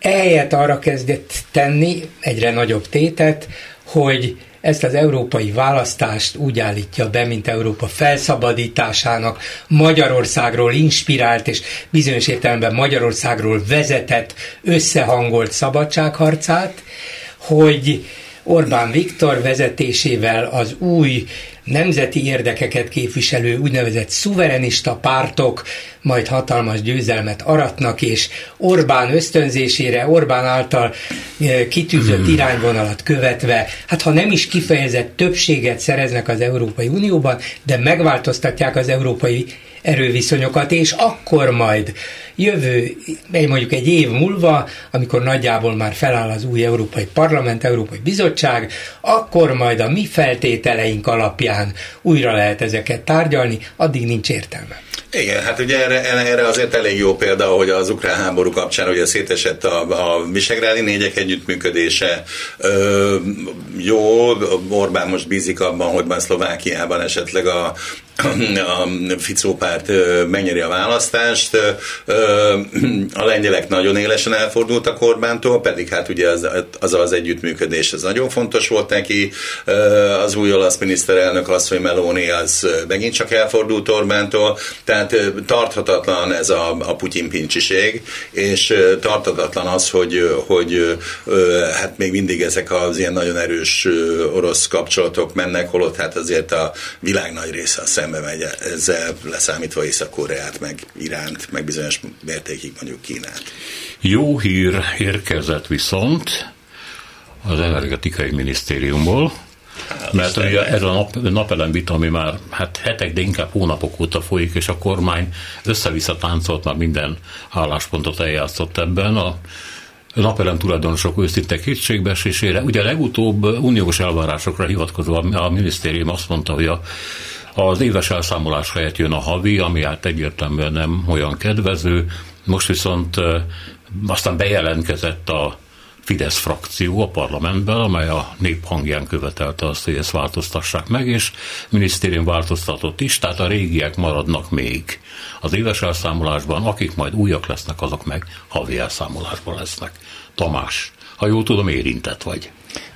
Ehelyett arra kezdett tenni egyre nagyobb tétet, hogy ezt az európai választást úgy állítja be, mint Európa felszabadításának, Magyarországról inspirált és bizonyos értelemben Magyarországról vezetett, összehangolt szabadságharcát, hogy Orbán Viktor vezetésével az új nemzeti érdekeket képviselő úgynevezett szuverenista pártok majd hatalmas győzelmet aratnak, és Orbán ösztönzésére, Orbán által e, kitűzött hmm. irányvonalat követve, hát ha nem is kifejezett többséget szereznek az Európai Unióban, de megváltoztatják az európai erőviszonyokat, és akkor majd jövő, mondjuk egy év múlva, amikor nagyjából már feláll az új Európai Parlament, Európai Bizottság, akkor majd a mi feltételeink alapján újra lehet ezeket tárgyalni, addig nincs értelme. Igen, hát ugye erre, erre azért elég jó példa, hogy az ukrán háború kapcsán ugye szétesett a, a Visegrádi négyek együttműködése. Ö, jó, Orbán most bízik abban, hogy már Szlovákiában esetleg a, a Ficó párt megnyeri a választást. A lengyelek nagyon élesen elfordultak Orbántól, pedig hát ugye az az, az együttműködés ez nagyon fontos volt neki. Az új olasz miniszterelnök hogy Meloni az megint csak elfordult Orbántól, tehát tarthatatlan ez a, a Putyin pincsiség, és tarthatatlan az, hogy, hogy hát még mindig ezek az ilyen nagyon erős orosz kapcsolatok mennek, holott hát azért a világ nagy része a szembe megy ezzel leszámítva Észak-Koreát, meg Iránt, meg bizonyos mértékig mondjuk Kínát. Jó hír érkezett viszont az energetikai minisztériumból, mert ugye ez a nap, napelem vita, ami már hát hetek, de inkább hónapok óta folyik, és a kormány össze-vissza táncolt, már minden álláspontot eljátszott ebben. A napelem tulajdonosok őszinte kétségbeesésére. Ugye legutóbb uniós elvárásokra hivatkozva a minisztérium azt mondta, hogy a az éves elszámolás helyett jön a havi, ami hát egyértelműen nem olyan kedvező. Most viszont aztán bejelentkezett a Fidesz frakció a parlamentben, amely a nép hangján követelte azt, hogy ezt változtassák meg, és minisztérium változtatott is, tehát a régiek maradnak még az éves elszámolásban, akik majd újak lesznek, azok meg havi elszámolásban lesznek. Tamás, ha jól tudom, érintett vagy.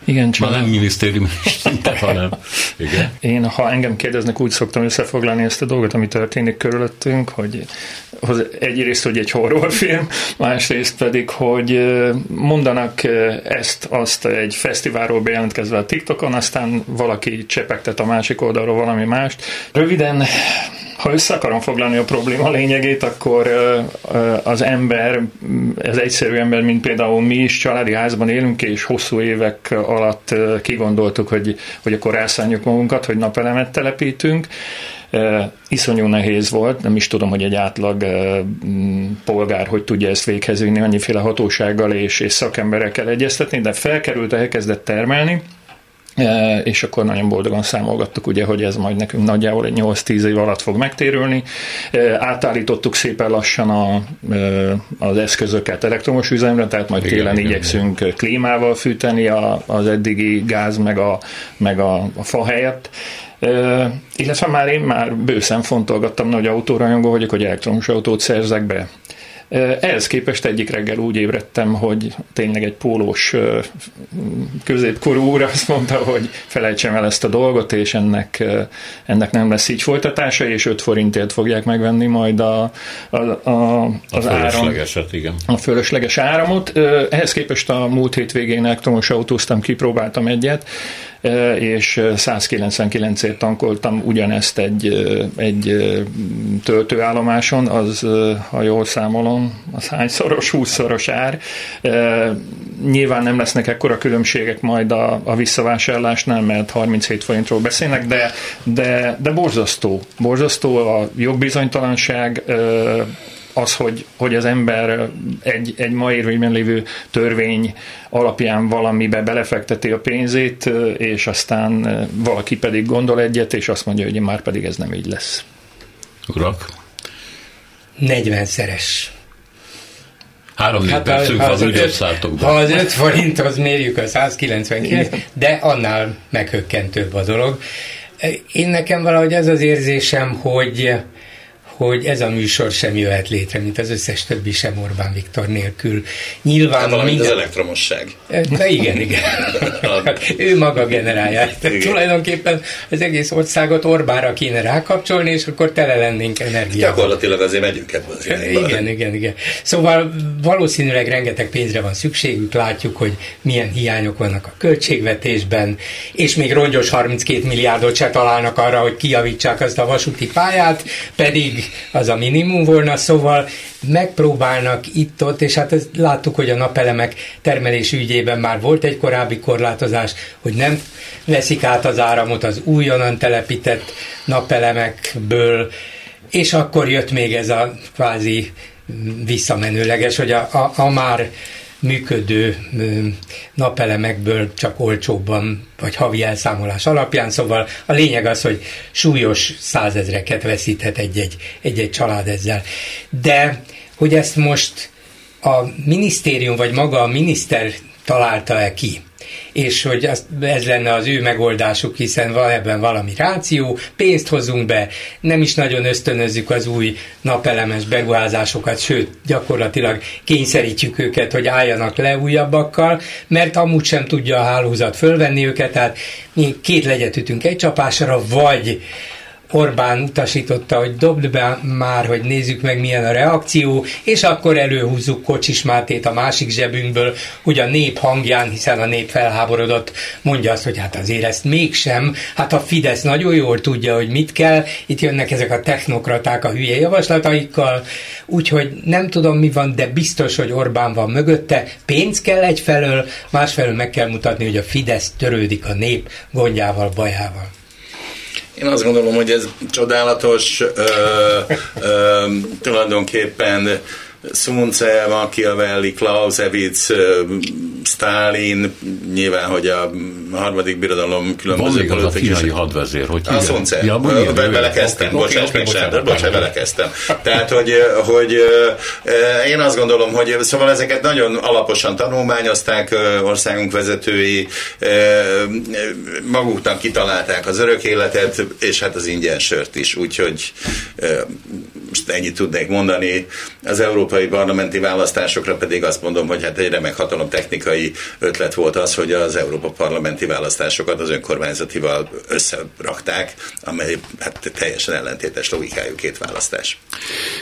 Igen, csak... nem minisztériumi szinten, hanem... Igen. Én, ha engem kérdeznek, úgy szoktam összefoglalni ezt a dolgot, ami történik körülöttünk, hogy egyrészt, hogy egy horrorfilm, másrészt pedig, hogy mondanak ezt, azt egy fesztiválról bejelentkezve a TikTokon, aztán valaki csepegtet a másik oldalról valami mást. Röviden ha össze akarom foglalni a probléma lényegét, akkor az ember, az egyszerű ember, mint például mi is családi házban élünk, és hosszú évek alatt kigondoltuk, hogy, hogy akkor rászálljuk magunkat, hogy napelemet telepítünk. Iszonyú nehéz volt, nem is tudom, hogy egy átlag polgár hogy tudja ezt véghez vinni annyiféle hatósággal és, és szakemberekkel egyeztetni, de felkerült, elkezdett termelni, és akkor nagyon boldogan számolgattuk, ugye, hogy ez majd nekünk nagyjából egy 8-10 év alatt fog megtérülni. Átállítottuk szépen lassan a, az eszközöket elektromos üzemre, tehát majd igen, télen igen, igyekszünk igen. klímával fűteni a, az eddigi gáz meg a, meg a, a fa helyett. Uh, illetve már én már bőszen fontolgattam, hogy autórajongó vagyok, hogy elektromos autót szerzek be. Ehhez képest egyik reggel úgy ébredtem, hogy tényleg egy pólós középkorú úr azt mondta, hogy felejtsem el ezt a dolgot, és ennek, ennek nem lesz így folytatása, és 5 forintért fogják megvenni majd a, a, a, az a áram. igen. A fölösleges áramot. Ehhez képest a múlt hétvégén elektromos autóztam, kipróbáltam egyet, és 199-ért tankoltam ugyanezt egy, egy töltőállomáson, az, ha jól számolom, az hányszoros, 20-szoros ár. Nyilván nem lesznek ekkora különbségek majd a, a visszavásárlásnál, mert 37 forintról beszélnek, de, de, de borzasztó. Borzasztó a jogbizonytalanság, az, hogy, hogy az ember egy, egy ma érvényben lévő törvény alapján valamibe belefekteti a pénzét, és aztán valaki pedig gondol egyet, és azt mondja, hogy már pedig ez nem így lesz. Urak? 40-szeres. Három hát percünk van, úgy Ha az 5 forinthoz mérjük a 199, de annál meghökkentőbb a dolog. Én nekem valahogy ez az érzésem, hogy hogy ez a műsor sem jöhet létre, mint az összes többi sem Orbán Viktor nélkül. Nyilván hát minden... az elektromosság. De igen, igen. ő maga generálja. Tehát tulajdonképpen az egész országot Orbára kéne rákapcsolni, és akkor tele lennénk energiával. Gyakorlatilag azért megyünk ebbe az Igen, igen, igen. Szóval valószínűleg rengeteg pénzre van szükségük, látjuk, hogy milyen hiányok vannak a költségvetésben, és még rongyos 32 milliárdot se találnak arra, hogy kijavítsák azt a vasúti pályát, pedig az a minimum volna, szóval megpróbálnak itt-ott, és hát ezt láttuk, hogy a napelemek termelés ügyében már volt egy korábbi korlátozás, hogy nem veszik át az áramot az újonnan telepített napelemekből, és akkor jött még ez a kvázi visszamenőleges, hogy a, a, a már működő napelemekből csak olcsóbban, vagy havi elszámolás alapján, szóval a lényeg az, hogy súlyos százezreket veszíthet egy-egy, egy-egy család ezzel. De hogy ezt most a minisztérium, vagy maga a miniszter találta-e ki, és hogy az, ez lenne az ő megoldásuk, hiszen van ebben valami ráció, pénzt hozunk be, nem is nagyon ösztönözzük az új napelemes beruházásokat, sőt, gyakorlatilag kényszerítjük őket, hogy álljanak le újabbakkal, mert amúgy sem tudja a hálózat fölvenni őket, tehát mi két legyet ütünk egy csapásra, vagy Orbán utasította, hogy dobd be már, hogy nézzük meg milyen a reakció, és akkor előhúzzuk Kocsis Mátét a másik zsebünkből, hogy a nép hangján, hiszen a nép felháborodott, mondja azt, hogy hát azért ezt mégsem, hát a Fidesz nagyon jól tudja, hogy mit kell, itt jönnek ezek a technokraták a hülye javaslataikkal, úgyhogy nem tudom mi van, de biztos, hogy Orbán van mögötte, pénz kell egyfelől, másfelől meg kell mutatni, hogy a Fidesz törődik a nép gondjával, bajával. Én azt gondolom, hogy ez csodálatos, ö, ö, tulajdonképpen Sunce, Machiavelli, Clausewitz, Stalin, nyilván, hogy a harmadik birodalom különböző Van még az a kínai hadvezér, hogy A Sunce. Ja, belekezdtem, okay, bocsánat, okay, bocsánat, bocsánat, belekezdtem. Tehát, hogy, hogy én azt gondolom, hogy szóval ezeket nagyon alaposan tanulmányozták országunk vezetői, maguknak kitalálták az örök életet, és hát az ingyen sört is, úgyhogy most ennyit tudnék mondani. Az európai parlamenti választásokra pedig azt mondom, hogy hát egy remek hatalom technikai új ötlet volt az, hogy az Európa parlamenti választásokat az önkormányzatival összerakták, amely hát teljesen ellentétes logikájú két választás.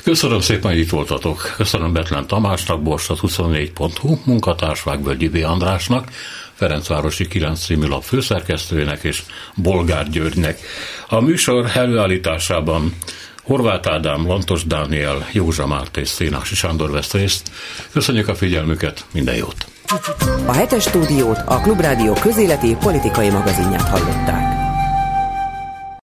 Köszönöm szépen, hogy itt voltatok. Köszönöm Betlen Tamásnak, Borsat 24.hu, munkatárs Vágvölgyi B. Andrásnak, Ferencvárosi 9 című lap főszerkesztőjének és Bolgár Györgynek. A műsor előállításában Horváth Ádám, Lantos Dániel, Józsa Márté és Szénási Sándor vesz részt. Köszönjük a figyelmüket, minden jót! A hetes stúdiót a Klubrádió közéleti politikai magazinját hallották.